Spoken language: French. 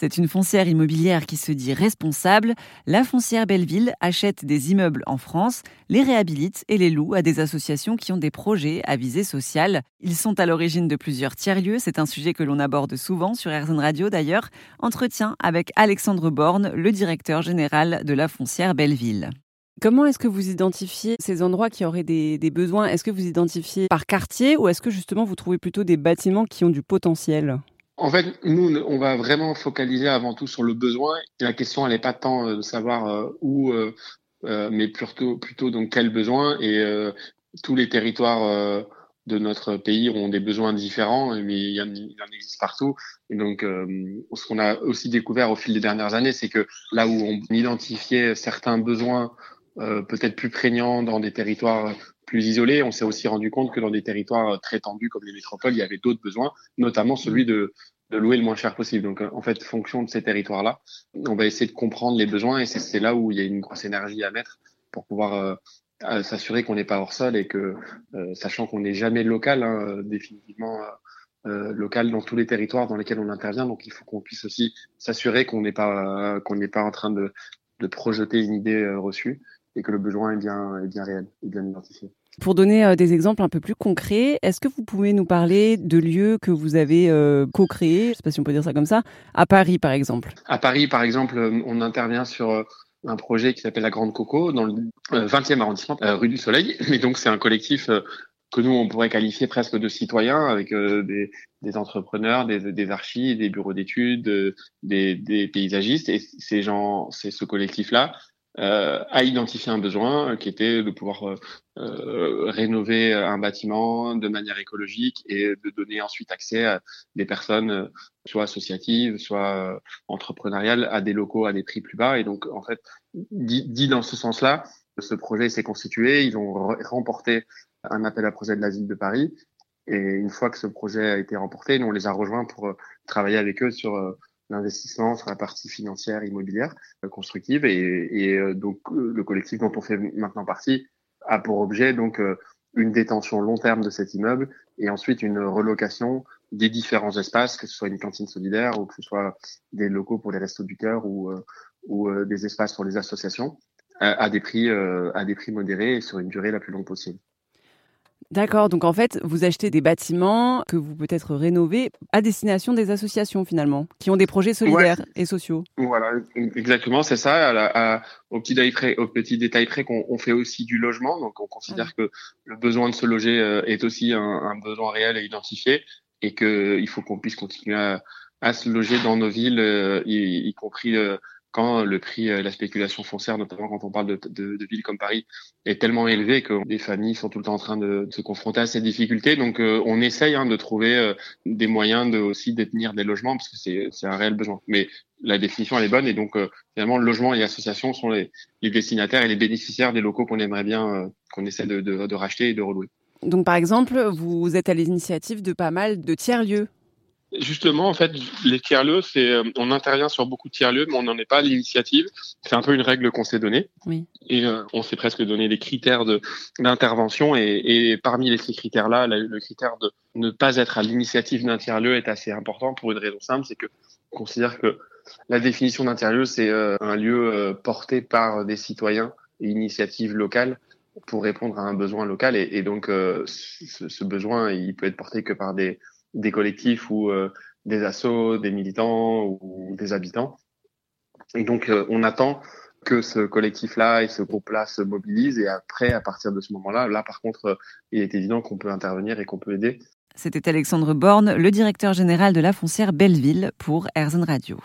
C'est une foncière immobilière qui se dit responsable. La foncière Belleville achète des immeubles en France, les réhabilite et les loue à des associations qui ont des projets à visée sociale. Ils sont à l'origine de plusieurs tiers-lieux. C'est un sujet que l'on aborde souvent sur RZN Radio d'ailleurs. Entretien avec Alexandre Borne, le directeur général de la foncière Belleville. Comment est-ce que vous identifiez ces endroits qui auraient des, des besoins? Est-ce que vous identifiez par quartier ou est-ce que justement vous trouvez plutôt des bâtiments qui ont du potentiel? En fait, nous, on va vraiment focaliser avant tout sur le besoin. La question, elle n'est pas tant euh, de savoir euh, où, euh, mais plutôt, plutôt donc quel besoin. Et tous les territoires de notre pays ont des besoins différents, mais il y en, en existe partout. Et donc, ce qu'on a aussi découvert au fil des dernières années, c'est que là où on identifiait certains besoins peut-être plus prégnants dans des territoires plus isolés, on s'est aussi rendu compte que dans des territoires très tendus comme les métropoles, il y avait d'autres besoins, notamment celui de, de louer le moins cher possible. Donc, en fait, fonction de ces territoires-là, on va essayer de comprendre les besoins et c'est là où il y a une grosse énergie à mettre pour pouvoir euh, s'assurer qu'on n'est pas hors sol et que, euh, sachant qu'on n'est jamais local, hein, définitivement euh, local dans tous les territoires dans lesquels on intervient, donc il faut qu'on puisse aussi s'assurer qu'on n'est pas qu'on n'est pas en train de, de projeter une idée reçue et que le besoin est bien, est bien réel, est bien identifié. Pour donner euh, des exemples un peu plus concrets, est-ce que vous pouvez nous parler de lieux que vous avez euh, co-créés, je ne sais pas si on peut dire ça comme ça, à Paris par exemple? À Paris par exemple, euh, on intervient sur un projet qui s'appelle la Grande Coco dans le 20e arrondissement, rue du Soleil. Et donc c'est un collectif que nous on pourrait qualifier presque de citoyens avec des, des, entrepreneurs, des, des archis, des bureaux d'études, des, des, paysagistes. Et ces gens, c'est ce collectif-là euh, a identifié un besoin euh, qui était de pouvoir euh, rénover un bâtiment de manière écologique et de donner ensuite accès à des personnes soit associatives, soit entrepreneuriales à des locaux à des prix plus bas. Et donc, en fait, dit, dans ce sens-là, ce projet s'est constitué. Ils ont remporté un appel à projet de la ville de Paris. Et une fois que ce projet a été remporté, nous, on les a rejoints pour travailler avec eux sur l'investissement sur la partie financière immobilière euh, constructive et, euh, donc euh, le collectif dont on fait maintenant partie a pour objet donc une détention long terme de cet immeuble et ensuite une relocation des différents espaces, que ce soit une cantine solidaire ou que ce soit des locaux pour les restos du cœur ou, des espaces pour les associations, à des prix à des prix modérés et sur une durée la plus longue possible. D'accord, donc en fait, vous achetez des bâtiments que vous peut-être rénover à destination des associations finalement, qui ont des projets solidaires et sociaux. Voilà, exactement, c'est ça. au, petit détail près, au petit détail près qu'on fait aussi du logement, donc on considère que le besoin de se loger euh, est aussi un, besoin réel et identifié, et qu'il faut qu'on puisse continuer à, se loger dans nos villes, euh, y, compris euh, quand le prix, euh, la spéculation foncière, notamment quand on parle de, de, de, villes comme Paris, est tellement élevé que des familles sont tout le temps en train de, se confronter à ces difficultés. Donc, euh, on essaye hein, de trouver euh, des moyens de aussi détenir des logements parce que c'est un réel besoin. Mais la définition elle est bonne et donc finalement, le logement et l'association sont les, les, destinataires et les bénéficiaires des locaux qu'on aimerait bien qu'on essaie de, de racheter et de relouer. Donc, par exemple, vous êtes à l'initiative de pas mal de tiers-lieux Justement, en fait, les tiers-lieux, c'est, euh, on intervient sur beaucoup de tiers-lieux, mais on n'en est pas à l'initiative. C'est un peu une règle qu'on s'est donnée. Oui. Et euh, on s'est presque donné des critères de, d'intervention. Et, et parmi ces critères-là, le critère de ne pas être à l'initiative d'un tiers-lieu est assez important pour une raison simple, c'est que on considère que la définition d'un tiers-lieu, c'est euh, un lieu porté par des citoyens et initiatives locales pour répondre à un besoin local. Et, et donc, ce, ce besoin, il peut être porté que par des des collectifs ou euh, des assos, des militants ou des habitants. Et donc, euh, on attend que ce collectif-là et ce groupe-là se mobilisent. Et après, à partir de ce moment-là, là, par contre, euh, il est évident qu'on peut intervenir et qu'on peut aider. C'était Alexandre Borne, le directeur général de la foncière Belleville pour Erzen Radio.